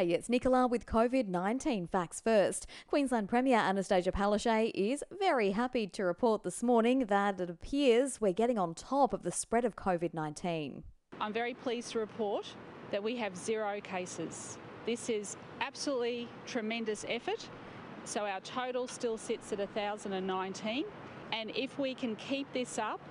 Hey, it's Nicola with COVID 19 facts first. Queensland Premier Anastasia Palaszczuk is very happy to report this morning that it appears we're getting on top of the spread of COVID 19. I'm very pleased to report that we have zero cases. This is absolutely tremendous effort. So our total still sits at 1,019. And if we can keep this up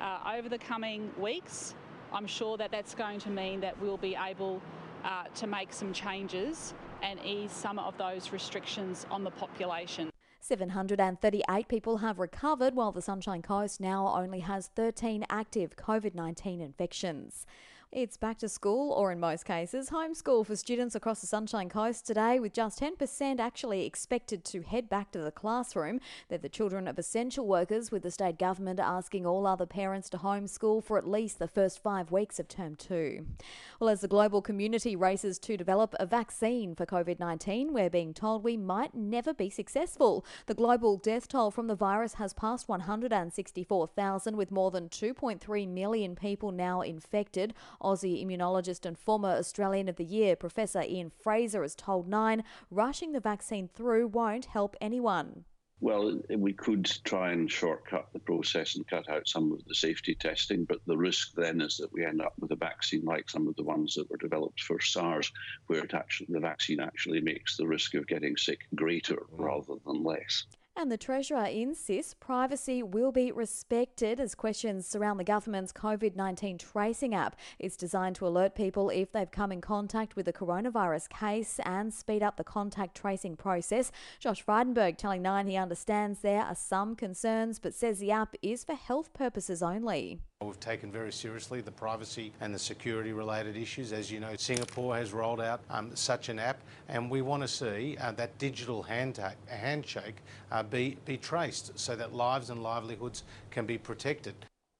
uh, over the coming weeks, I'm sure that that's going to mean that we'll be able uh, to make some changes and ease some of those restrictions on the population. 738 people have recovered, while the Sunshine Coast now only has 13 active COVID 19 infections. It's back to school, or in most cases, homeschool for students across the Sunshine Coast today, with just 10% actually expected to head back to the classroom. They're the children of essential workers, with the state government asking all other parents to homeschool for at least the first five weeks of term two. Well, as the global community races to develop a vaccine for COVID 19, we're being told we might never be successful. The global death toll from the virus has passed 164,000, with more than 2.3 million people now infected. Aussie immunologist and former Australian of the Year, Professor Ian Frazer, has told Nine rushing the vaccine through won't help anyone. Well, we could try and shortcut the process and cut out some of the safety testing, but the risk then is that we end up with a vaccine like some of the ones that were developed for SARS, where it actually, the vaccine actually makes the risk of getting sick greater mm. rather than less. And the Treasurer insists privacy will be respected as questions surround the government's COVID 19 tracing app. It's designed to alert people if they've come in contact with a coronavirus case and speed up the contact tracing process. Josh Frydenberg telling Nine he understands there are some concerns, but says the app is for health purposes only. We've taken very seriously the privacy and the security related issues. As you know, Singapore has rolled out um, such an app, and we want to see uh, that digital hand handshake uh, be, be traced so that lives and livelihoods can be protected.